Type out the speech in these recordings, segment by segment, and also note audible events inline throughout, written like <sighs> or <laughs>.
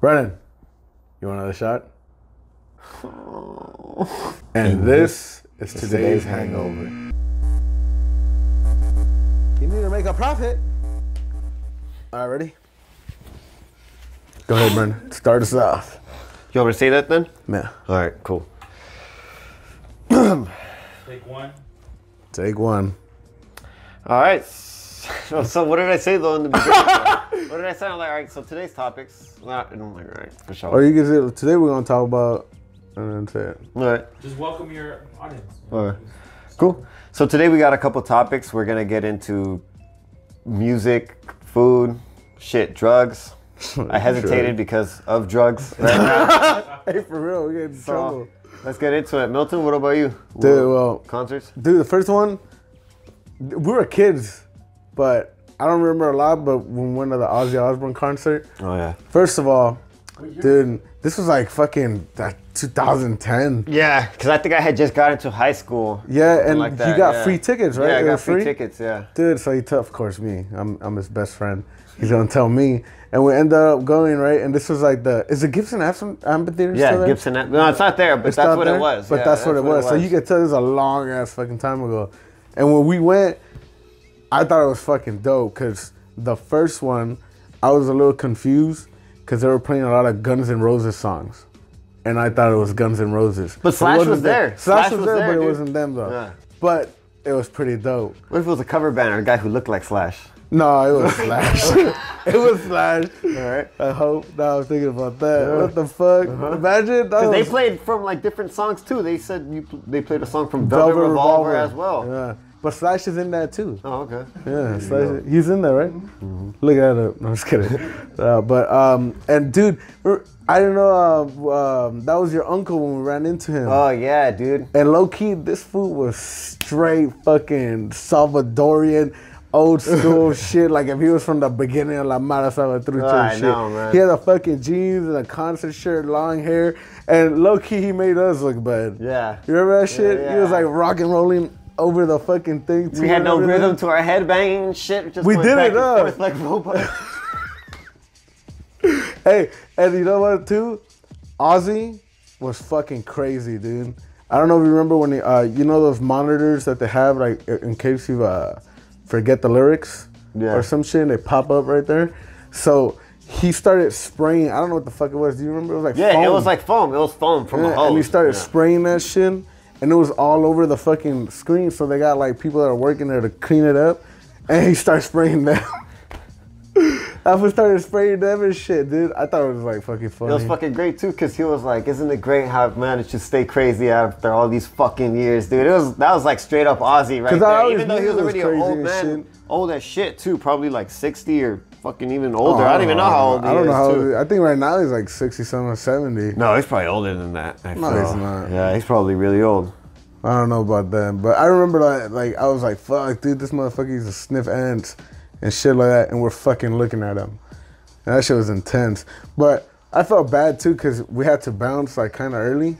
Brandon, you want another shot? <laughs> And this is today's, today's hangover. You need to make a profit. All right, ready? Go ahead, Brandon. Start us off. You want me to say that then? Yeah. All right, cool. Take one. Take one. All right. So, <laughs> so what did I say though in the beginning? what did I say? I'm like, all right. So today's topics. Not, and I'm like, all right, for sure. Or you can say today we're gonna talk about and then say it. all right. Just welcome your audience. All right. Cool. So today we got a couple topics. We're gonna get into music, food, shit, drugs. <laughs> I hesitated because of drugs. Right. <laughs> Hey, for real, we get in trouble. Let's get into it. Milton, what about you? Dude, well, Concerts? Dude, the first one, we were kids, but I don't remember a lot. But when we went to the Ozzy Osbourne concert, Oh yeah. first of all, dude, this was like fucking like 2010. Yeah, because I think I had just got into high school. Yeah, and like you got yeah. free tickets, right? Yeah, I It got was free, tickets. Yeah. Dude, so he told, of course, me. I'm, I'm his best friend. He's gonna tell me, and we ended up going right. And this was like the is it Gibson Amphi- Amphitheater? Yeah, still there? Gibson. No, it's not there, but It's that's what there? it was. But Yeah, that's, what it was. So you could tell this is a long ass fucking time ago. And when we went, I thought it was fucking dope because the first one, I was a little confused because they were playing a lot of Guns N' Roses songs. And I thought it was Guns N' Roses. But Slash wasn't there. Slash, Slash was, was there, there, but it wasn't them though. Yeah. But it was pretty dope. What if it was a cover band or a guy who looked like Slash? No, it was Slash. <laughs> <laughs> it was Slash. All right. I hope. Now I was thinking about that. What the fuck? Uh-huh. Imagine. That Because they played from like different songs too. They said you, they played a song from Velvet, Revolver, as well. Yeah. But Slash is in that too. Oh, okay. Yeah, Slash, he's in there, right? Look at it. <laughs> No, I'm just kidding. <laughs> Uh, but um, and dude, I don't know. Uh, um, that was your uncle when we ran into him. Oh yeah, dude. and low key, this food was straight fucking Salvadorian. Old school <laughs> shit, like if he was from the beginning of La Mara Salvatrucha Oh, I shit. know, man. He had a fucking jeans and a concert shirt, long hair, and low key he made us look bad. Yeah. You remember that shit? Yeah, He was like rock and rolling over the fucking thing. too We had no rhythm to our headbanging and shit. Just We did it up. like. <laughs> Hey, and you know what too? Ozzy was fucking crazy, dude. I don't know if you remember when he, uh, you know those monitors that they have, like in case you uh, forget the lyrics Yeah. or some shit, and they pop up right there. So he started spraying. I don't know what the fuck it was. Do you remember? It was like yeah, it was like foam. It was foam from Yeah, hose. and he started Yeah. spraying that shit, and it was all over the fucking screen. So they got like people that are working there to clean it up, and he started spraying them. <laughs> I was started spraying them and shit, dude. I thought it was like fucking funny. It was fucking great too, cause he was like, "Isn't it great how I've managed to stay crazy after all these fucking years, dude?" It was that was like straight up Ozzy right there. always Even though he was was already an old man, shit. Old as shit too, probably like sixty or fucking even older. I don't even know how old he is. I don't know how. too. I think right now he's like sixty something, seventy. No, he's probably older than that. I No, feel. he's not. Yeah, he's probably really old. I don't know about that, but I remember like, like I was like, "Fuck, dude, this motherfucker used to sniff ants and shit like that," and we're fucking looking at him, and that shit was intense. But I felt bad too because we had to bounce like kind of early,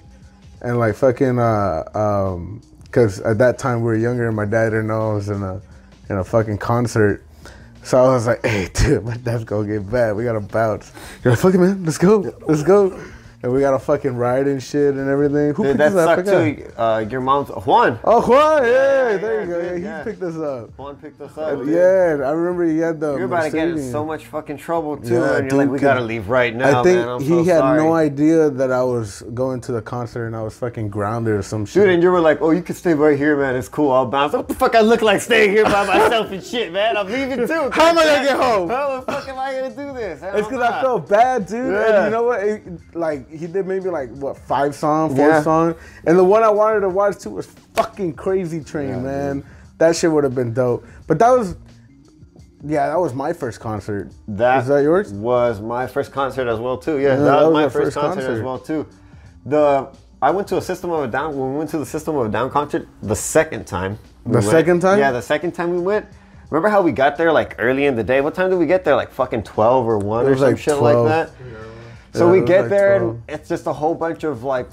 and like fucking uh um because at that time we were younger and my dad didn't know I was in a in a fucking concert. So I was like, hey, <laughs> dude, my dad's gonna get bad. We gotta bounce. You're like, fuck it, man. Let's go. Let's go. And we got a fucking ride and shit and everything. Who Dude, picked that us up? I sucked forgot. too. Uh, your mom's Juan. Oh, Juan, yeah, Yeah, there yeah, you go. dude, Yeah, he picked us up. Juan picked us up. dude. Yeah, I remember he had the. You're about to get in so much fucking trouble too, Yeah, and you're like, dude, "We 'cause gotta leave right now, I think man." I'm he so had sorry. no idea that I was going to the concert and I was fucking grounded or some shit. Dude, and you were like, "Oh, you can stay right here, man. It's cool. I'll bounce." What the fuck? I look like staying here by myself and shit, man. I'm leaving too. <laughs> How am I gonna get home? How the fuck am I gonna do this? It's because I felt bad, dude. Yeah. And you know what? It- like he did maybe like what five songs, four Yeah. songs, and the one I wanted to watch too was fucking Crazy Train, man. That shit would have been dope. But that was, yeah, that was my first concert. That is that yours? Was my first concert as well too. Yeah, that that, was my first, first concert, concert. as well too. The I went to a System of a Down. When we went to the System of a Down concert, the second time. we The went- second time? Yeah, the second time we went. Remember how we got there like early in the day? What time did we get there? Like fucking twelve or one or some like shit 12. like that. So Yeah, we get like there 12. and it's just a whole bunch of like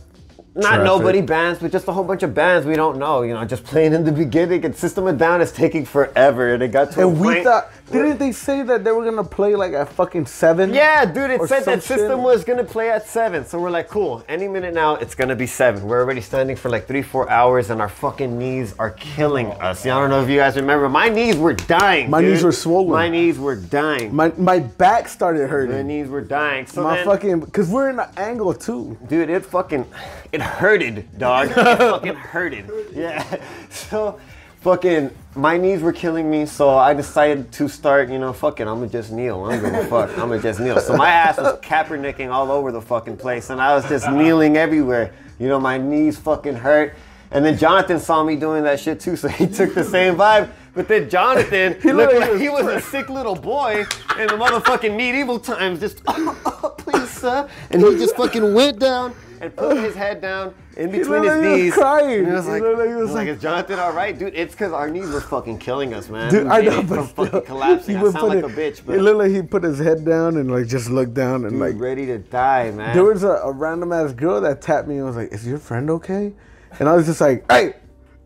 not Traffic. nobody bands, but just a whole bunch of bands we don't know. You know, just playing in the beginning, and System of a Down is taking forever, and it got to a And we point- thought, didn't they say that they were gonna play like at fucking seven? Yeah, dude, it said that some system was gonna play at seven. So we're like, cool. Any minute now, it's gonna be seven. We're already standing for like three, four hours, and our fucking knees are killing oh. us. Yeah, I don't know if you guys remember. My knees were dying. My dude. knees were swollen. My knees were dying. My my back started hurting. My knees were dying. So My then, fucking, cause we're in an angle too. dude, it fucking, it hurted, dog. <laughs> Fucking hurted. Yeah. <laughs> So, fucking, my knees were killing me. So I decided to start. You know, fucking, I'm gonna just kneel. I'm gonna fuck. I'm gonna just kneel. So my ass was Kaepernicking all over the fucking place, and I was just kneeling everywhere. You know, my knees fucking hurt. And then Jonathan saw me doing that shit too, so he took the same vibe. But then Jonathan <laughs> He looked like he was a sick little boy in the motherfucking medieval times, just oh, please, sir. And he just fucking went down and put his head down in <laughs> between his like he was knees. crying. And he was like, like he was like, is Jonathan all right, dude? It's because our knees were fucking killing us, man. Dude, We I know, but from fucking <laughs> collapsing. I sound like a it- bitch, It looked like he put his head down and like just looked down and like like ready to die, man. there was a, a random ass girl that tapped me and was like, "Is your friend okay?" And I was just like, "Hey,"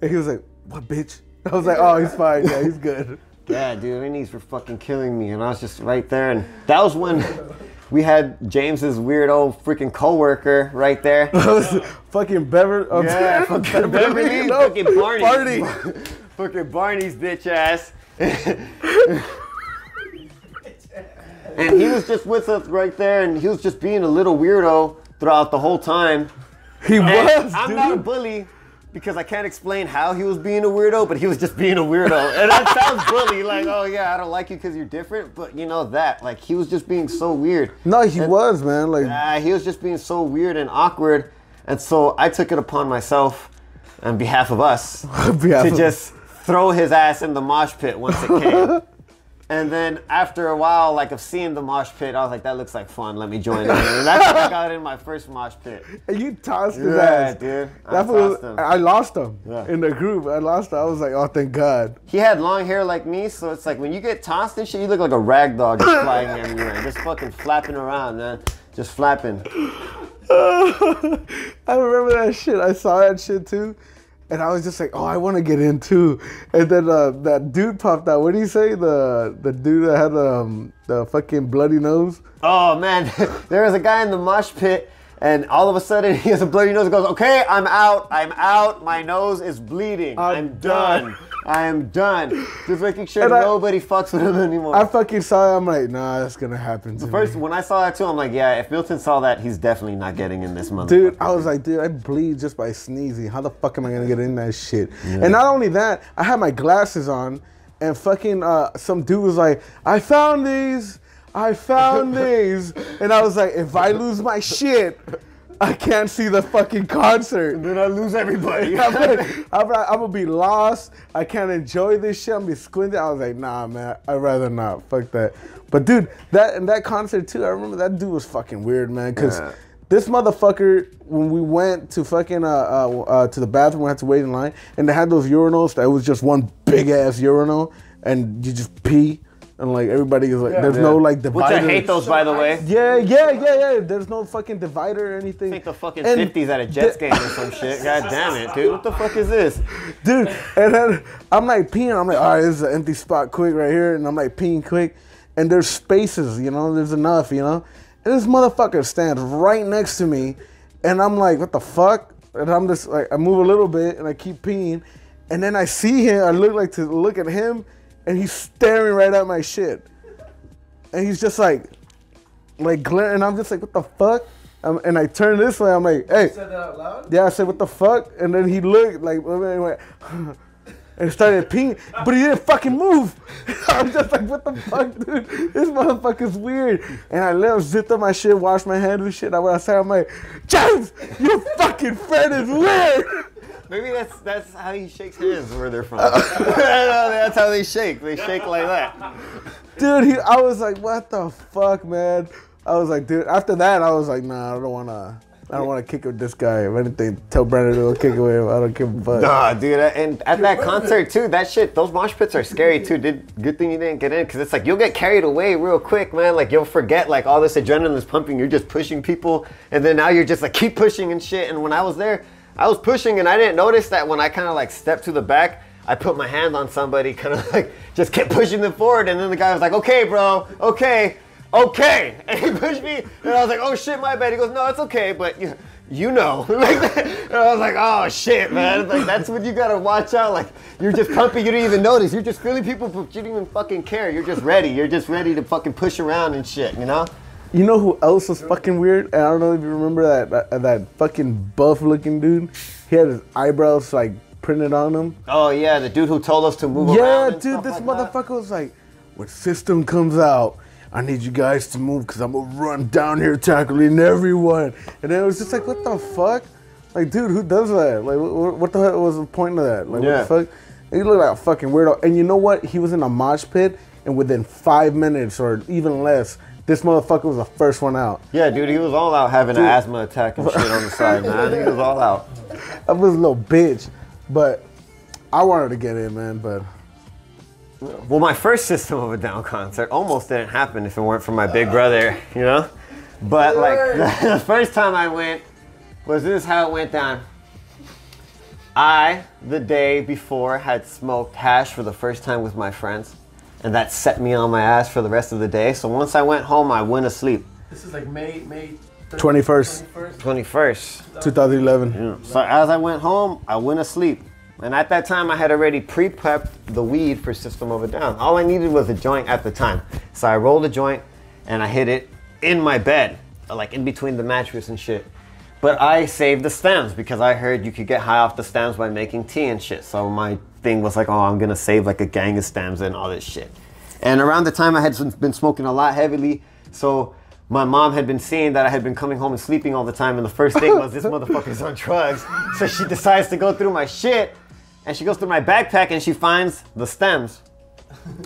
and he was like, "What, bitch?" I was like, "Oh, he's fine. Yeah, he's good." <laughs> Yeah, dude, my knees were fucking killing me, and I was just right there. And that was when we had James's weird old freaking coworker right there. <laughs> Fucking Beverly. um, Yeah, <laughs> fucking Beverly, no, fucking Barney. Barney. <laughs> fucking Barney's bitch ass. and he was just with us right there, and he was just being a little weirdo throughout the whole time. He And was, I'm dude. not a bully because I can't explain how he was being a weirdo, but he was just being a weirdo. And that sounds <laughs> bully, like, oh yeah, I don't like you because you're different, but you know that. Like, he was just being so weird. no, he was, man. Like, Uh, he was just being so weird and awkward. And so I took it upon myself, on behalf of us, <laughs> behalf to of- just throw his ass in the mosh pit once it came. <laughs> and then after a while, like of seeing the mosh pit, I was like, that looks like fun. Let me join in. And that's how I got in my first mosh pit. and <laughs> you tossed his Yeah, ass. dude. I That tossed him. I lost him Yeah. in the group. I lost him. I was like, oh, thank God. He had long hair like me, so it's like when you get tossed and shit, you look like a rag dog just <laughs> flying everywhere, just fucking flapping around, man, just flapping. <laughs> I remember that shit. I saw that shit too. And I was just like, oh, I want to get in too. And then uh, that dude popped out. What did he say? The the dude that had um, the fucking bloody nose. Oh man, <laughs> there was a guy in the mosh pit, and all of a sudden <laughs> he has a bloody nose. and Goes, okay, I'm out. I'm out. My nose is bleeding. I'm I'm, done. done." I am done. Just making sure And I- nobody fucks with him anymore. I fucking saw it. I'm like, nah, that's gonna happen to First, me. when I saw that too, I'm like, yeah, if Milton saw that, he's definitely not getting in this motherfucker. Dude, I was like, dude, I bleed just by sneezing. How the fuck am I gonna get in that shit? And not only that, I had my glasses on, and fucking uh, some dude was like, I found these. I found these. And I was like, if I lose my shit, I can't see the fucking concert. then I lose everybody. <laughs> I'm, like, I'm, gonna be lost. I can't enjoy this shit. I'm gonna be squinting. I was like, nah, man, I'd rather not. Fuck that. But dude, that and that concert too. I remember that dude was fucking weird, man. Cause Yeah. this motherfucker, when we went to fucking uh, uh, uh to the bathroom, we had to wait in line, and they had those urinals that was just one big ass urinal, and you just pee, and like everybody is like, there's no like divider. Which divider. I hate those, by the way. Yeah, yeah, yeah, yeah. There's no fucking divider or anything. I think the fucking And 50s at a Jets the- game or some shit. God damn it, dude. What the fuck is this? dude. And then I'm like peeing. I'm like, all right, this is an empty spot, quick right here. And I'm like peeing quick, and there's spaces, you know, there's enough, you know. And this motherfucker stands right next to me, and I'm like, what the fuck? And I'm just like, I move a little bit, and I keep peeing, and then I see him. I look like to look at him, and he's staring right at my shit, and he's just like, like glaring. And I'm just like, what the fuck? Um, and I turn this way. I'm like, hey. Said that out loud? Yeah, I said, what the fuck? And then he looked like, and went, <laughs> and started peeing, but he didn't fucking move. <laughs> I'm just like, what the fuck, dude? This motherfucker's weird. And I let him zip up my shit, wash my hands and shit. I went outside, I'm like, James, your fucking friend is weird. <laughs> Maybe that's that's how he shakes hands where they're from. <laughs> that's how they shake. They shake like that. Dude, he, I was like, what the fuck, man? I was like, dude, after that, I was like, nah, I don't wanna. I don't want to kick with this guy. If anything, tell Brandon to go kick with him. I don't give a fuck. Nah, dude, and at that concert too, that shit, those mosh pits are scary too. Did good thing you didn't get in because it's like you'll get carried away real quick, man. Like you'll forget like all this adrenaline is pumping. You're just pushing people, and then now you're just like keep pushing and shit. And when I was there, I was pushing, and I didn't notice that when I kind of like stepped to the back. I put my hand on somebody, <laughs> kind of like just kept pushing them forward, and then the guy was like, "Okay, bro, okay, okay," <laughs> and he pushed me, and I was like, "Oh shit, my bad." He goes, "No, it's okay, but you, you know,". <laughs> And I was like, "Oh shit, man!" Like that's what you gotta watch out. Like you're just pumping, you didn't even notice. You're just feeling people, but you didn't even fucking care. You're just ready. You're just ready to fucking push around and shit, you know? You know who else was fucking weird? And I don't know if you remember that that, that fucking buff looking dude. He had his eyebrows like printed on him. Oh yeah, the dude who told us to move Yeah, around. and dude, this like that. motherfucker was like, when system comes out, I need you guys to move because I'm gonna run down here tackling everyone. And then it was just like, what the fuck? Like, dude, who does that? Like, what, what the hell was the point of that? Like, Yeah. what the fuck? And He looked like a fucking weirdo. And you know what? He was in a mosh pit, and within five minutes or even less, this motherfucker was the first one out. Yeah, dude, he was all out having an asthma attack and shit on the side, man. He was all out. <laughs> I was a little bitch, but I wanted to get in, man. But Well, my first System of a Down concert almost didn't happen if it weren't for my big uh. brother, you know? But like <laughs> the first time I went was this how it went down. I, the day before, had smoked hash for the first time with my friends, and that set me on my ass for the rest of the day. So once I went home, I went to sleep. This is like May, May 21st. 21st. 21st. 2011. So as I went home, I went to sleep. And at that time, I had already pre-prepped the weed for System of a Down. All I needed was a joint at the time. So I rolled a joint and I hit it in my bed, like in between the mattress and shit. But I saved the stems because I heard you could get high off the stems by making tea and shit. So my thing was like, oh, I'm gonna save like a gang of stems and all this shit. And around the time I had been smoking a lot heavily, so my mom had been seeing that I had been coming home and sleeping all the time, and the first thing was this motherfucker's on drugs. So she decides to go through my shit, and she goes through my backpack and she finds the stems.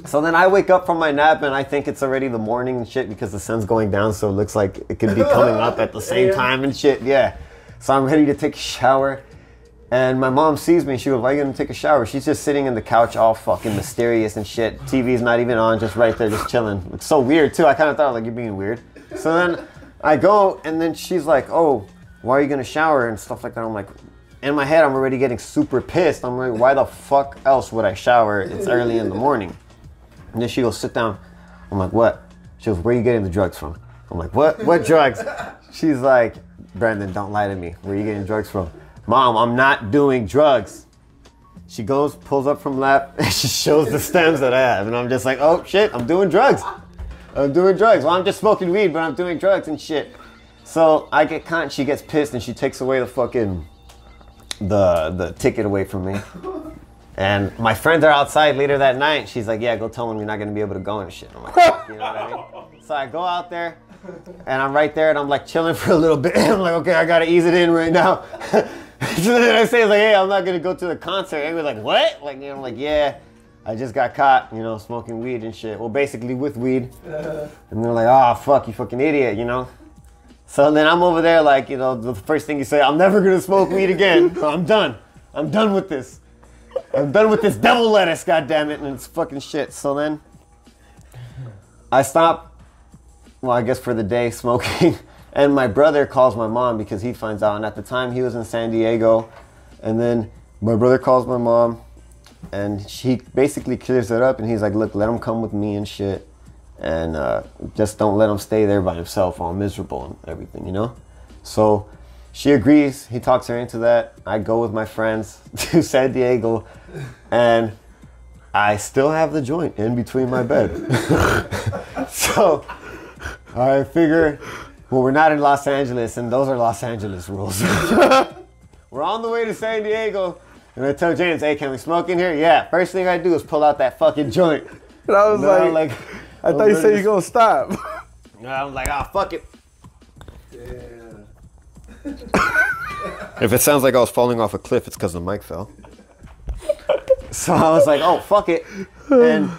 So then I wake up from my nap and I think it's already the morning and shit because the sun's going down, so it looks like it could be coming up at the same <laughs> time and shit. Yeah. So I'm ready to take a shower. And my mom sees me. She goes, "Why are you gonna take a shower?" She's just sitting in the couch, all fucking mysterious and shit. TV's not even on, just right there, just chilling. It's so weird too. I kind of thought like you're being weird. So then I go, and then she's like, "Oh, why are you gonna shower?" and stuff like that. I'm like, in my head, I'm already getting super pissed. I'm like, "Why the fuck else would I shower? It's early in the morning." And then she goes, "Sit down." I'm like, "What?" She goes, "Where are you getting the drugs from?" I'm like, "What? What drugs?" She's like, "Brandon, don't lie to me. Where are you getting drugs from?" Mom, I'm not doing drugs. She goes, pulls up from lap, and <laughs> she shows the stems that I have, and I'm just like, "Oh shit, I'm doing drugs. I'm doing drugs. Well, I'm just smoking weed, but I'm doing drugs and shit." So I get caught, she gets pissed, and she takes away the fucking the the ticket away from me. And my friends are outside later that night. She's like, "Yeah, go tell them you're not gonna be able to go and shit." I'm like, "You know what I mean?" So I go out there, and I'm right there, and I'm like chilling for a little bit. <laughs> I'm like, "Okay, I gotta ease it in right now." <laughs> <laughs> so then I say, "Like, hey, I'm not gonna go to the concert." And we're like, "What?" Like, you know, I'm like, "Yeah." I just got caught, you know, smoking weed and shit. Well, basically with weed. Uh-huh. And they're like, oh, fuck, you fucking idiot, you know? So then I'm over there, like, you know, the first thing you say, I'm never gonna smoke weed again. So <laughs> I'm done. I'm done with this. I'm done with this devil lettuce, goddammit, and it's fucking shit. So then I stop, well, I guess for the day smoking. <laughs> And my brother calls my mom because he finds out. And at the time, he was in San Diego. And then my brother calls my mom and she basically clears it up and he's like look let him come with me and shit and uh, just don't let him stay there by himself all miserable and everything you know so she agrees he talks her into that i go with my friends <laughs> to san diego and i still have the joint in between my bed <laughs> so i figure well we're not in los angeles and those are los angeles rules <laughs> we're on the way to san diego and I tell James, hey, can we smoke in here? Yeah. First thing I do is pull out that fucking joint. And I was No, like, like, I thought you said you're gonna stop. <laughs> And I'm like, ah, fuck it. <laughs> If it sounds like I was falling off a cliff, it's because the mic fell. So I was like, oh, fuck it. And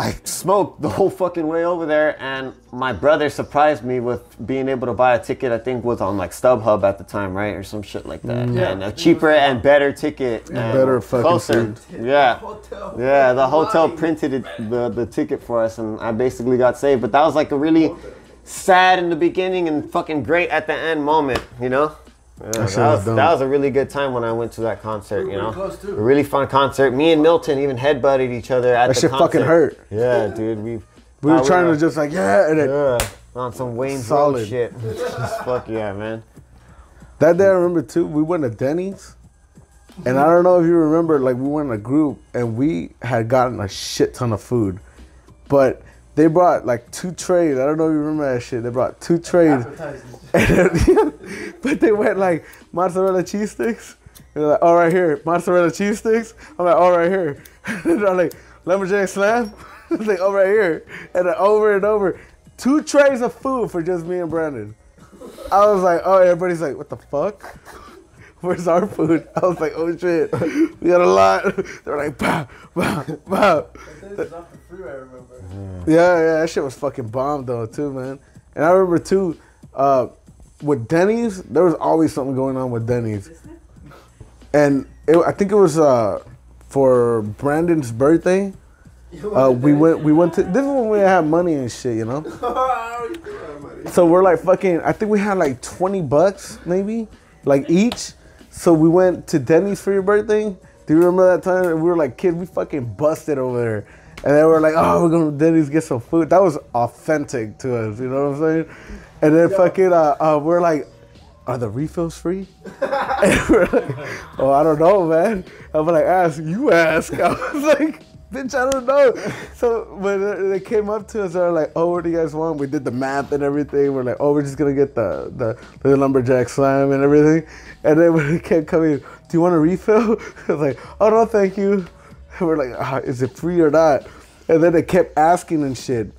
I smoked the whole fucking way over there, and my brother surprised me with being able to buy a ticket. I think was on like StubHub at the time, right, or some shit like that, mm. and a cheaper and better ticket, and better fucking closer. food. Yeah, Hotel. yeah. The hotel printed it, the the ticket for us, and I basically got saved. But that was like a really sad in the beginning and fucking great at the end moment, you know. Yeah, that, shit was was, that was a really good time when I went to that concert, We you know. close, too. A really fun concert. Me and Milton even headbutted each other at That the shit concert. fucking hurt. Yeah, dude. We We were thought trying to just like, yeah, and then yeah on some Wayne's Solid. Shit. Just fuck yeah, man. That day I remember too, we went to Denny's. And I don't know if you remember, like we went in a group and we had gotten a shit ton of food. But they brought like two trays. I don't know if you remember that shit. They brought two trays. <laughs> <laughs> But they went like mozzarella cheese sticks. And they're like, all right here, mozzarella cheese sticks. I'm like, all right here. <laughs> And they're like, lumberjack slam. It's like, all right here. And then over and over, two trays of food for just me and Brandon. I was like, oh, everybody's like, what the fuck? Where's our food? <laughs> I was like, oh shit, we got a lot. <laughs> They're like, pow, pow, pow. This the freeway, I remember. Yeah, yeah, that shit was fucking bomb though too, man. And I remember too, uh, with Denny's, there was always something going on with Denny's. And it, I think it was uh, for Brandon's birthday. Uh, we went, we went to. This is when we had money and shit, you know. <laughs> So we're like fucking. I think we had like twenty bucks maybe, like each. So we went to Denny's for your birthday. Do you remember that time? We were like kid, We fucking busted over there, and then we're like, oh, we're going to Denny's get some food. That was authentic to us. You know what I'm saying? And then fucking, uh, uh, we're like, are the refills free? <laughs> and we're like, oh, I don't know, man. I'm like, ask you ask. <laughs> I was like. Bitch, I don't know. So when they came up to us, they were like, "Oh, what do you guys want?" We did the math and everything. We're like, "Oh, we're just gonna get the the, the lumberjack slam and everything." And then when it kept coming, "Do you want a refill?" <laughs> I was like, "Oh no, thank you." And we're like, ah, "Is it free or not?" And then they kept asking and shit.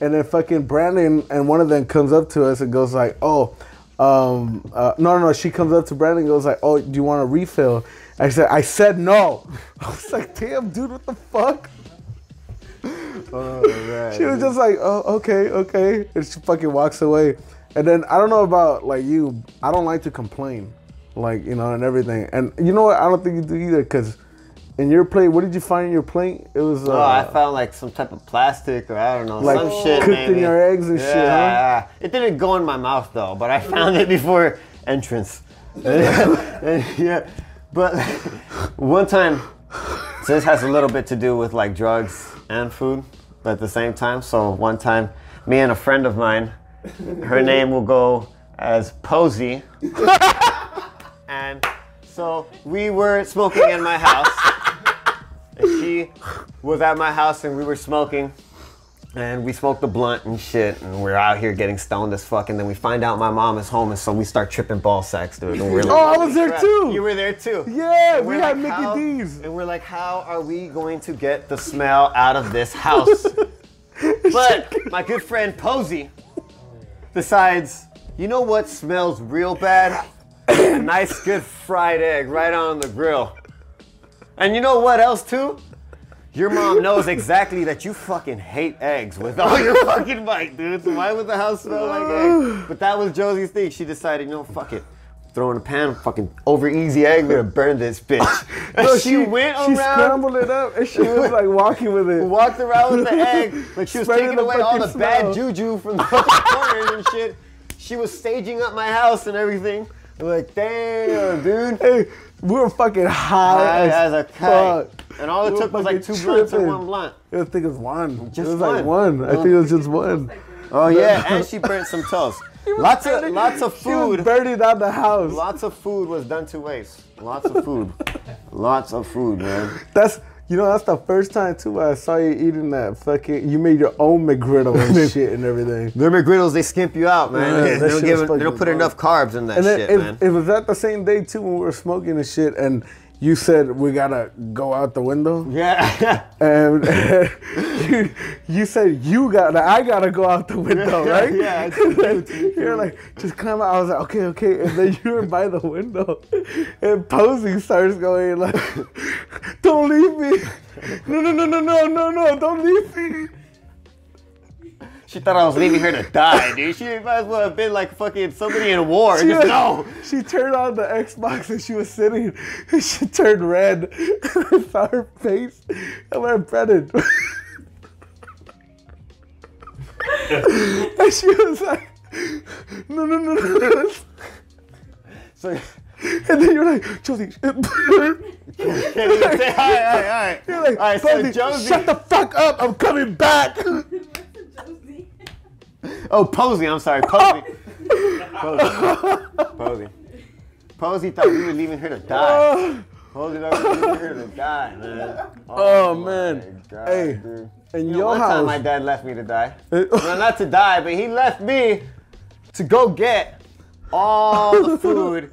And then fucking Brandon and one of them comes up to us and goes like, "Oh, um, uh, no, no, no." She comes up to Brandon and goes like, "Oh, do you want a refill?" I said, "I said no." <laughs> I was like, "Damn, dude, what the fuck?" She was just like, "Oh, okay, okay," and she fucking walks away. And then I don't know about like you. I don't like to complain, like you know, and everything. And you know what? I don't think you do either, cause in your plate, what did you find in your plate? It was uh, Oh, I found like some type of plastic or I don't know, Like some shit. cooked in your eggs and yeah, shit, huh? It didn't go in my mouth though, but I <laughs> found it before entrance. And, <laughs> yeah, but <laughs> one time, so this has a little bit to do with like drugs and food, but at the same time. So one time, me and a friend of mine, her name will go as Posey, <laughs> and so we were smoking in my house. <laughs> She was at my house and we were smoking. And we smoked the blunt and shit, and we're out here getting stoned as fuck. And then we find out my mom is home, and so we start tripping ball sacks, dude. And we're <laughs> like, Oh, I was there "Crap." too. You were there too. Yeah, we had like, Mickey how- D's. And we're like, how are we going to get the smell out of this house? <laughs> but my good friend Posey decides, you know what smells real bad? A nice good fried egg right on the grill. And you know what else too? Your mom knows exactly that you fucking hate eggs with all your fucking might, dude. So why would the house smell like eggs? But that was Josie's thing. She decided, you know, fuck it. Throw in a pan, fucking over easy egg, we're gonna burn this bitch. <laughs> And No, she, went around. she scrambled it up, and she <laughs> was like walking with it. walked around with the egg, like she was Spreading taking away all the fucking bad juju from the fucking corners and shit. She was staging up my house and everything. We're like, damn, dude. Hey, we were fucking high, High as, as a kite. fuck. And all it We took was like two blunts and one blunt. I think it was one. Just it was like one. one. I think it was just one. Oh yeah, <laughs> and she burnt some toast. <laughs> Lots of lots of She food. burning down the house. Lots of food was done to waste. Lots of food. <laughs> Lots of food, man. That's you know that's the first time too I saw you eating that fucking. You made your own McGriddle and <laughs> shit and everything. Their McGriddles, they skimp you out, man. Yeah, they, that don't give they don't put enough carbs in that And then shit, it, man. it was at the same day too when we were smoking and shit, and you said we gotta go out the window, Yeah. <laughs> and <laughs> you, you said you gotta, I gotta go out the window, <laughs> Yeah, right? yeah, I told you to. You're like, just climb out. I was like, okay, okay, and then you were by the window, and Posey starts going like, don't leave me, no, no, no, no, no, no, no, don't leave me. She thought I was leaving her to <laughs> die, dude. She might as well have been like fucking somebody in war. She, <laughs> Just no. she turned on the Xbox and she was sitting. And <laughs> she turned red. I saw her face. I went, Brandon. and she was like, no, no, no, no. no." So And then you're like, Josie. say hi, hi, hi. You're like, All right, so Josie. shut the fuck up. I'm coming back. Oh, Posey. I'm sorry, Posey. Posey. <laughs> Posey. Posey thought we were leaving her to die. Posey thought we were leaving her to die, man. Oh, oh, my man. God, Hey, dude. in You know, your one time my dad left me to die. no, not to die, but he left me to go get all the food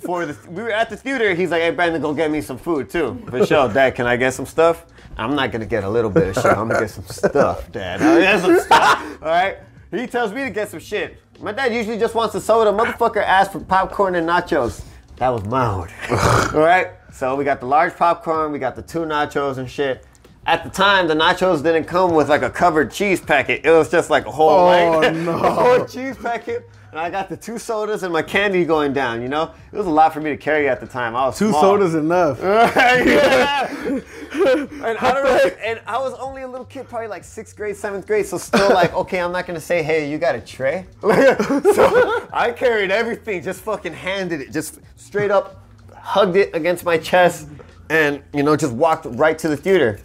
for the. We were at the theater. He's like, "Hey, Brandon, go get me some food too." For sure, <laughs> Dad. Can I get some stuff? I'm not gonna get a little bit of shit. I'm gonna get some stuff, Dad. <laughs> I'm get some stuff. All right. He tells me to get some shit. My dad usually just wants a soda. Motherfucker asked for popcorn and nachos. That was my order. <laughs> All right. So we got the large popcorn. We got the two nachos and shit. At the time, the nachos didn't come with like a covered cheese packet. It was just like a whole, Oh, like, <laughs> no. a whole cheese packet. And I got the two sodas and my candy going down. You know, it was a lot for me to carry at the time. I was Two small. sodas enough. <laughs> yeah. and I don't know. <laughs> And I was only a little kid, probably like sixth grade, seventh grade. So still like, <laughs> okay, I'm not gonna say, hey, you got a tray. so I carried everything, just fucking handed it, just straight up, hugged it against my chest, and you know, just walked right to the theater.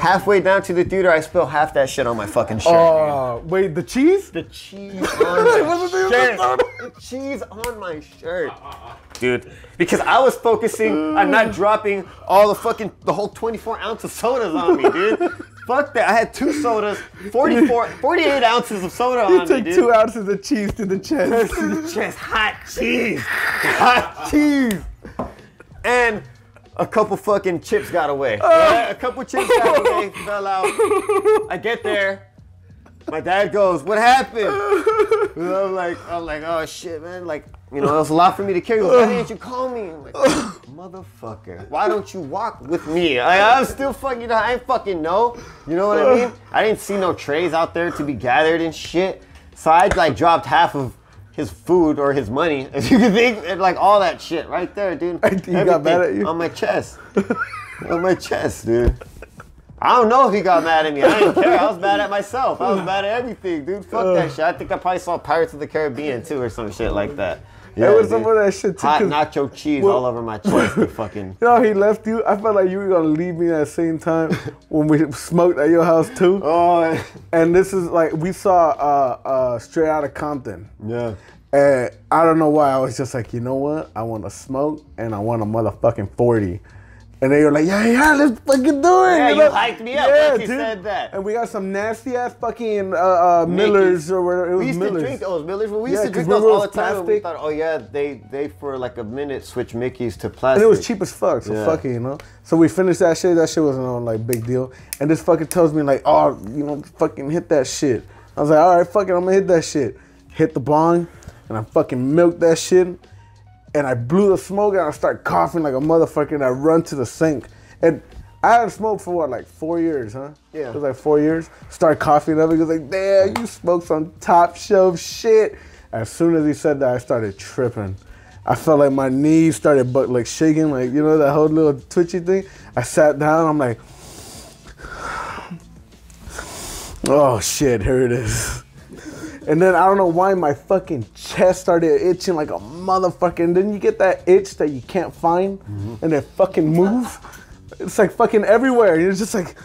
Halfway down to the theater, I spilled half that shit on my fucking shirt. Oh, wait, the cheese? The cheese on my <laughs> shirt. The cheese on my shirt. Dude, because I was focusing on not dropping all the fucking, the whole 24 ounce of sodas on me, dude. <laughs> Fuck that. I had two sodas, 44, <laughs> 48 ounces of soda You on me, took dude. two ounces of cheese to the chest. Just hot cheese. Hot cheese. And a couple fucking chips got away. <laughs> Oh. Right? A couple chips got away, fell out. I get there. My dad goes, "What happened?" And I'm like, I'm like, "Oh shit, man! Like, you know, it was a lot for me to carry. Why didn't you call me?" I'm like, "Motherfucker, why don't you walk with me?" I, I'm still fucking, I ain't fucking know. You know what I mean? I didn't see no trays out there to be gathered and shit. So I like dropped half of his food or his money, <laughs> as you can think, and like all that shit right there, dude. <laughs> I think he got mad at you. on my chest, on my chest, dude. I don't know if he got mad at me. I didn't care. I was mad at myself. I was mad at everything, dude. Fuck that shit. I think I probably saw Pirates of the Caribbean too, or some shit like that. There was dude. some of that shit too. Hot nacho cheese Well- all over my chest. <laughs> fucking. You know, he left you. I felt like you were gonna leave me at the same time <laughs> when we smoked at your house too. Oh, And this is like we saw uh, uh, Straight Outta Compton, yeah. and I don't know why I was just like, you know what? I want to smoke and I want a motherfucking forty. And they were like, yeah, yeah, let's fucking do it. Yeah, you know? hyped me up once you said that. And we got some nasty ass fucking uh, uh, Millers or whatever. It was We used Millers. to drink those Millers. Well, we Yeah, used to 'cause drink those all the time. And we plastic? thought, oh yeah, they they for like a minute switch Mickey's to plastic. And it was cheap as fuck, so Yeah. fuck it, you know. So we finished that shit. That shit wasn't on like big deal. And this fucking tells me like, oh, you know, fucking hit that shit. I was like, all right, fuck it, I'm gonna hit that shit. Hit the bong, and I fucking milked that shit. And I blew the smoke and I start coughing like a motherfucker. And I run to the sink. And I hadn't smoked for what, like four years, huh? Yeah. It was like four years. Start coughing up. He goes like, damn, you smoked some top shelf shit. As soon as he said that, I started tripping. I felt like my knees started but like shaking, like you know that whole little twitchy thing. I sat down. I'm like, <sighs> oh shit, here it is. And then I don't know why my fucking chest started itching like a motherfucker. And then you get that itch that you can't find, and it fucking moves. It's like fucking everywhere. You're just like,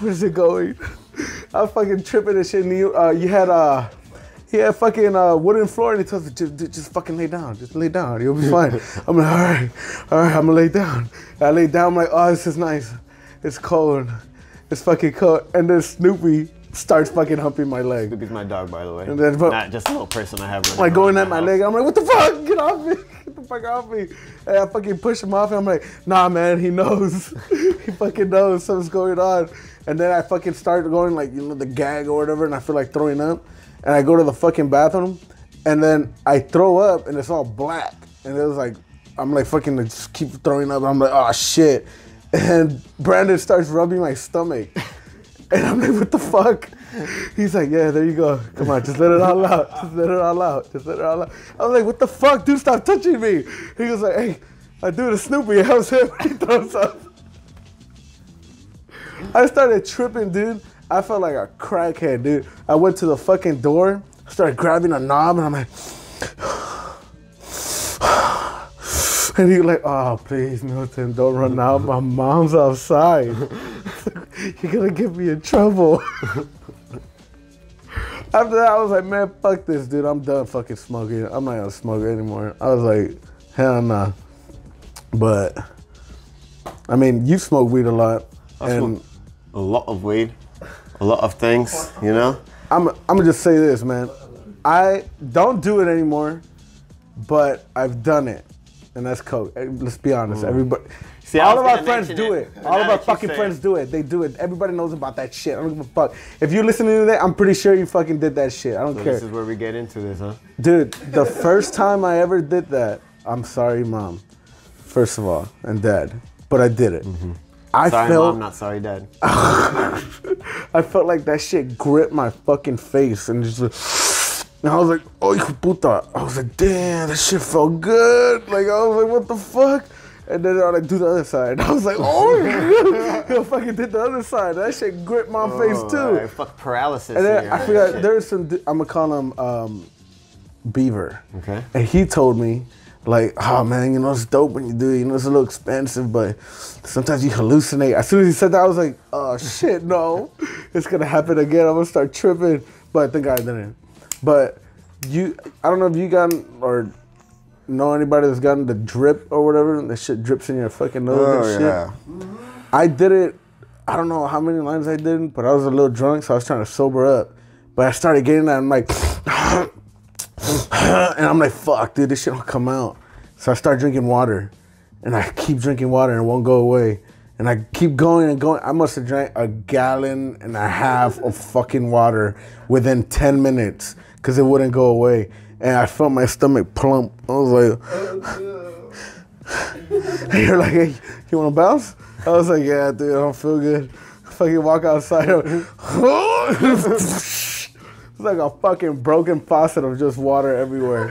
where's it going? <laughs> I'm fucking tripping and shit. And you, uh, you had uh, he had fucking uh, wooden floor, and he told me just, just, just fucking lay down, just lay down, you'll be <laughs> fine. I'm like, all right, all right, I'm gonna lay down. I lay down, I'm like, oh, this is nice. It's cold. It's fucking cold. And then Snoopy starts fucking humping my leg. Snoopy's my dog, by the way. And then- but- Not just a little person I have. Like going at my house. leg. I'm like, what the fuck? Get off me. <laughs> Get the fuck off me. And I fucking push him off and I'm like, nah man, he knows. <laughs> he fucking knows something's going on. And then I fucking start going like, you know, the gag or whatever, and I feel like throwing up. And I go to the fucking bathroom and then I throw up and it's all black. And it was like, I'm like fucking just keep throwing up. I'm like, oh shit. <laughs> And Brandon starts rubbing my stomach. And I'm like, what the fuck? He's like, yeah, there you go. Come on, just let it all out. Just let it all out. Just let it all out. I'm like, what the fuck, dude? Stop touching me. He was like, hey, I do the Snoopy. Was <laughs> him. He throws up. I started tripping, dude. I felt like a crackhead, dude. I went to the fucking door, started grabbing a knob, and I'm like, <sighs> <sighs> and he like, oh, please, Milton, don't run out. My mom's outside. You're gonna get me in trouble. <laughs> After that, I was like, man, fuck this, dude. I'm done fucking smoking. I'm not gonna smoke anymore. I was like, hell nah. But, I mean, you smoke weed a lot. I and a lot of weed, a lot of things, you know. I'm, I'm gonna just say this, man. I don't do it anymore, but I've done it. And that's coke. Let's be honest. Everybody, Mm. See, all of our friends do it, it. All of our fucking friends it. do it. They do it. Everybody knows about that shit. I don't give a fuck. If you're listening to that, I'm pretty sure you fucking did that shit. I don't So care. this is where we get into this, huh? Dude, the first time I ever did that, I'm sorry, mom. First of all, and dad, but I did it. I Mm-hmm. Sorry, felt mom, not sorry, dad. <laughs> I felt like that shit gripped my fucking face and just. And I was like, oh, puta. I was like, damn, that shit felt good. Like, I was like, what the fuck? And then I like do the other side. <laughs> I was like, oh, <laughs> I fucking did the other side. That shit gripped my face Oh, too. alright, fuck paralysis. And then here. I forgot there's some. I'm gonna call him um, Beaver. Okay. And he told me, like, oh man, you know it's dope when you do it. You know it's a little expensive, but sometimes you hallucinate. As soon as he said that, I was like, oh shit, no, it's gonna happen again. I'm gonna start tripping. But thank God I didn't. But you, I don't know if you got or know anybody that's gotten the drip or whatever. and The shit drips in your fucking nose Oh, and shit. yeah. I did it. I don't know how many lines I did, but I was a little drunk, so I was trying to sober up. But I started getting that, and I'm like, <laughs> and I'm like, fuck, dude, this shit don't come out. So I start drinking water, and I keep drinking water, and it won't go away. And I keep going and going. I must have drank a gallon and a half of fucking water within 10 minutes because it wouldn't go away. And I felt my stomach plump. I was like, oh, <laughs> and you're like, hey, you want to bounce? I was like, yeah, dude, I don't feel good. I Fucking walk outside. <laughs> it's like a fucking broken faucet of just water everywhere.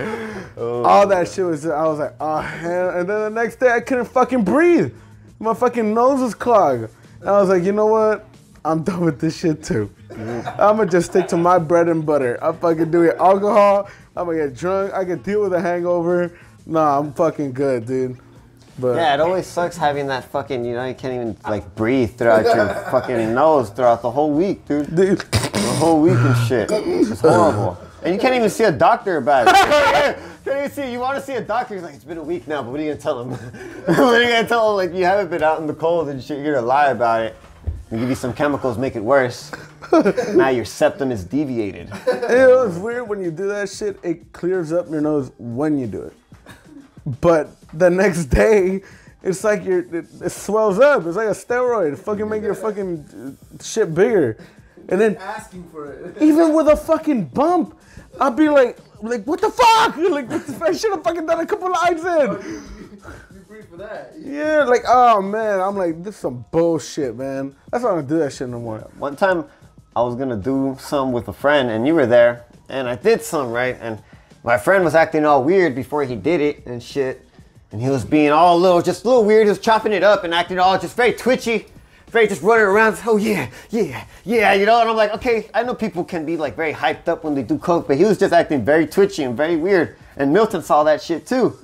Oh, All that shit was. I was like, oh hell. And then the next day, I couldn't fucking breathe. My fucking nose was clogged. And I was like, you know what? I'm done with this shit too. Mm. I'm gonna just stick to my bread and butter. I fucking do it. Alcohol. I'm gonna get drunk. I can deal with a hangover. Nah, I'm fucking good, dude. But Yeah, it always sucks having that fucking, you know, you can't even like breathe throughout your <laughs> fucking nose throughout the whole week, dude. dude. The whole week and shit. It's horrible. And you can't even see a doctor about it. <laughs> can't even see. You want to see a doctor? He's like, it's been a week now, but what are you gonna tell him? <laughs> what are you gonna tell him? Like, you haven't been out in the cold and shit. You're gonna lie about it. And give you some chemicals, make it worse. <laughs> now your septum is deviated. <laughs> You know, it's weird when you do that shit. It clears up your nose when you do it, but the next day, it's like your it, it swells up. It's like a steroid. It fucking make your fucking uh, shit bigger, and then Asking for it. <laughs> even with a fucking bump, I'll be like, like what the fuck? Like what the fuck? I should have fucking done a couple lines in. You breathe for that. Yeah, like oh man, I'm like this is some bullshit, man. That's why I don't do that shit no more. One time, I was gonna do some with a friend, and you were there, and I did some right, and my friend was acting all weird before he did it and shit, and he was being all little, just a little weird. He was chopping it up and acting all just very twitchy, very just running around. Oh yeah, yeah, yeah, you know. And I'm like, okay, I know people can be like very hyped up when they do coke, but he was just acting very twitchy and very weird. And Milton saw that shit too.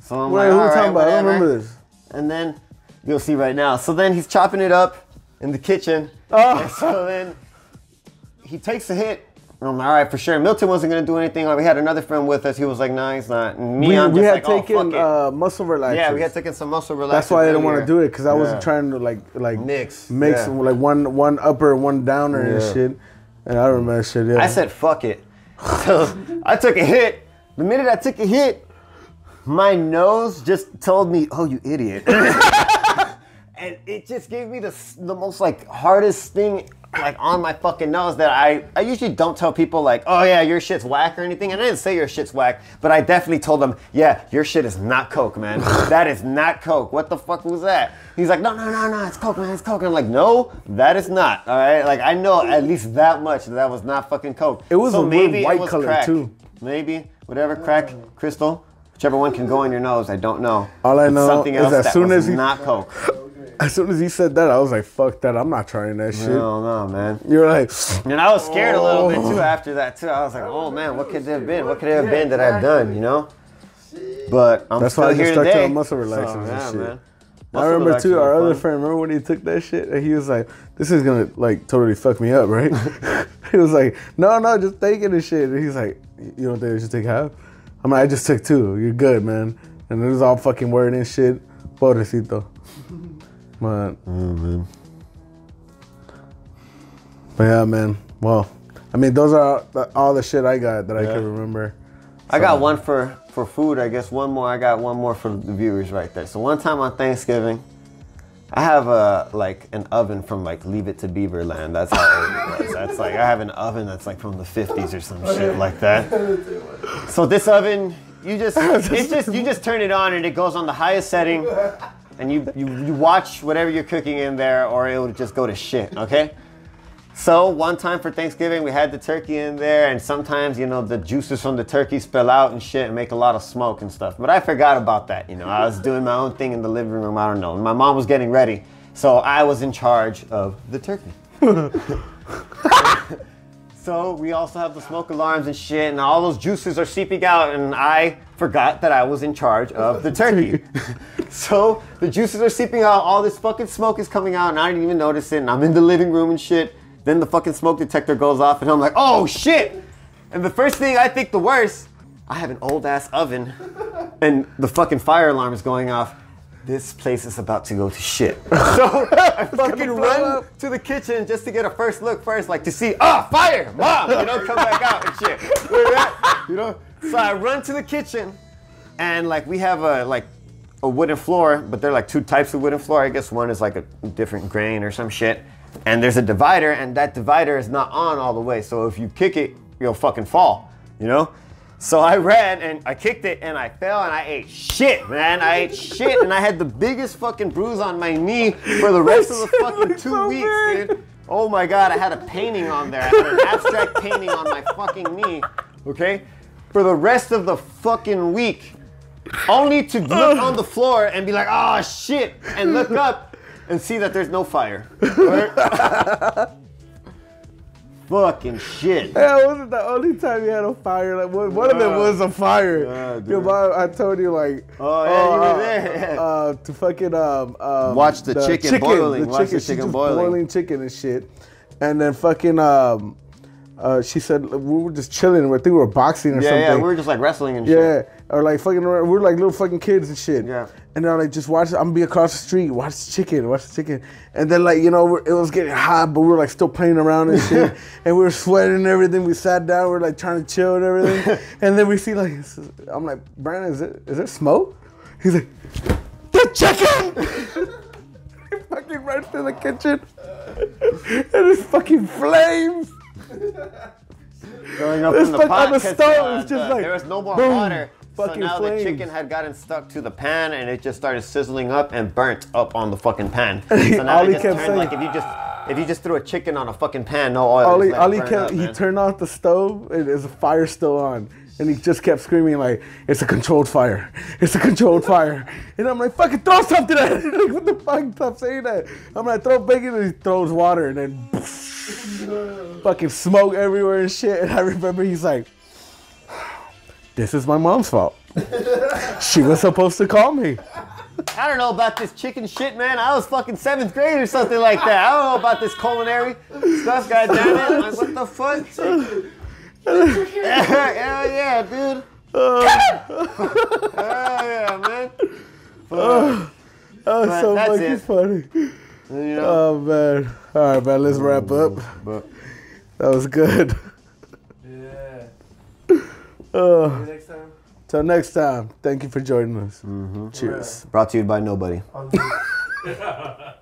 So I'm Wait, like, who all you right, talking about? I don't remember this. And then you'll see right now. So then he's chopping it up in the kitchen. Oh. And so then he takes a hit. I'm like, all right, for sure. Milton wasn't gonna do anything. We had another friend with us. He was like, nah, he's not. And me, We, I'm we had like, oh, taken it. uh, muscle relaxers. yeah, we had taken some muscle relaxers. That's why I didn't want to do it because I wasn't trying to like like Mix, mix yeah. like one one upper one downer Yeah. and shit. And I don't remember shit. Yeah. I said, fuck it. <laughs> So I took a hit. The minute I took a hit, my nose just told me, "Oh, you idiot," <laughs> and it just gave me the the most like hardest thing like on my fucking nose that I I usually don't tell people like, "Oh yeah, your shit's whack" or anything. And I didn't say your shit's whack, but I definitely told them, "Yeah, your shit is not coke, man. <laughs> that is not coke. What the fuck was that?" He's like, "No, no, no, no, it's coke, man. It's coke." And I'm like, "No, that is not. All right, like I know at least that much that that was not fucking coke. It was so a maybe it white color, crack. too. Maybe whatever crack, crystal, whichever one can go in your nose. I don't know. All I know something is else as that soon was as he- not coke. <laughs> <laughs> As soon as he said that, I was like, "Fuck that! I'm not trying that shit." No, no, man. You're like, And I was scared a little bit too oh. after that too. I was like, oh man, what could it have been? What could it have been that I've done? You know. But I'm That's still why I just here stuck to today. the muscle relaxers and yeah, shit. man. I remember too. Our are other friend, remember when he took that shit? And he was like, "This is gonna like totally fuck me up, right?" <laughs> he was like, "No, no, just take it and shit." And he's like, "You don't think I should take half?" I'm like, "I just took two. You're good, man." And it was all fucking word and shit. Pobrecito. Man. Oh, But yeah, man. Well, I mean, those are all, all the shit I got that I can remember. I got one for for food. I guess one more. I got one more for the viewers right there. So one time on Thanksgiving, I have a like an oven from like Leave It to Beaverland. That's how old it was. <laughs> That's like I have an oven that's like from the 50s or some shit like that. So this oven, you just <laughs> it's just you just turn it on and it goes on the highest setting, <laughs> and you you, you watch whatever you're cooking in there, or it will just go to shit. Okay. So one time for Thanksgiving, we had the turkey in there, and sometimes you know the juices from the turkey spill out and shit, and make a lot of smoke and stuff. But I forgot about that. You know, I was doing my own thing in the living room. I don't know. My mom was getting ready, so I was in charge of the turkey. <laughs> so we also have the smoke alarms and shit, and all those juices are seeping out, and I forgot that I was in charge of the turkey. <laughs> so the juices are seeping out, all this fucking smoke is coming out, and I didn't even notice it, and I'm in the living room and shit. Then the fucking smoke detector goes off, and I'm like, oh shit! And the first thing I think the worst, I have an old ass oven, and the fucking fire alarm is going off. This place is about to go to shit. <laughs> So I <laughs> fucking run to the kitchen just to get a first look first, like to see, ah, fire, mom, you know, come back out and shit. You know? So I run to the kitchen, and like we have a like a wooden floor, but they're like two types of wooden floor. I guess one is like a different grain or some shit. And there's a divider, and that divider is not on all the way. So if you kick it, you'll fucking fall, you know? So I ran and I kicked it and I fell and I ate shit, man. I ate shit and I had the biggest fucking bruise on my knee for the rest of the <laughs> fucking two weeks, dude. Oh my god, I had a painting on there. I had an abstract painting on my fucking knee, okay? For the rest of the fucking week. Only to look on the floor and be like, oh shit, and look up and see that there's no fire. <laughs> Fucking shit. Yeah, wasn't the only time you had a fire? Like one, one of them was a fire. Yeah, dude. Your mom, I told you like. Oh, yeah, you were uh, there. Uh, to fucking um, um Watch the chicken boiling, The watch the chicken, she chicken just boiling. chicken and shit, and then fucking um, uh, she said we were just chilling. I think we were boxing or Yeah, something. yeah, we were just like wrestling and shit. Yeah, or like fucking, around- we are like little fucking kids and shit. Yeah. And they're like, just watch. I'm gonna be across the street. Watch the chicken. Watch the chicken. And then like you know, we're, it was getting hot, but we were like still playing around and shit. <laughs> and we were sweating and everything. We sat down. We are like trying to chill and everything. <laughs> and then we see like, I'm like, Brandon, is it is there smoke? He's like, the chicken. <laughs> he fucking runs to the kitchen. and it's fucking flames. Going up in the pot on the stove, just like, there was no more boom, water. So now flames. the chicken had gotten stuck to the pan and it just started sizzling up and burnt up on the fucking pan. <laughs> So now all it he just turned saying- like if you just if you just threw a chicken on a fucking pan, no oil. all just he, let all it he burn kept, up, he turned off the stove and there's a fire still on. And he just kept screaming like, it's a controlled fire. It's a controlled fire. And I'm like, fucking throw something at it. like, what the fuck? Stop saying that. I'm like, throw bacon and he throws water and then <laughs> fucking smoke everywhere and shit. And I remember he's like, this is my mom's fault. she was supposed to call me. I don't know about this chicken shit, man. I was fucking seventh grade or something like that. I don't know about this culinary stuff, goddamn it. Like, what the fuck? <laughs> Hell yeah, dude. Hell yeah, man. That was so fucking it. funny. You know? Oh man. All right, man. Let's wrap up. But That was good. Yeah. Uh, Next time. Till next time, thank you for joining us. Cheers. Brought to you by nobody. On the- <laughs> <laughs>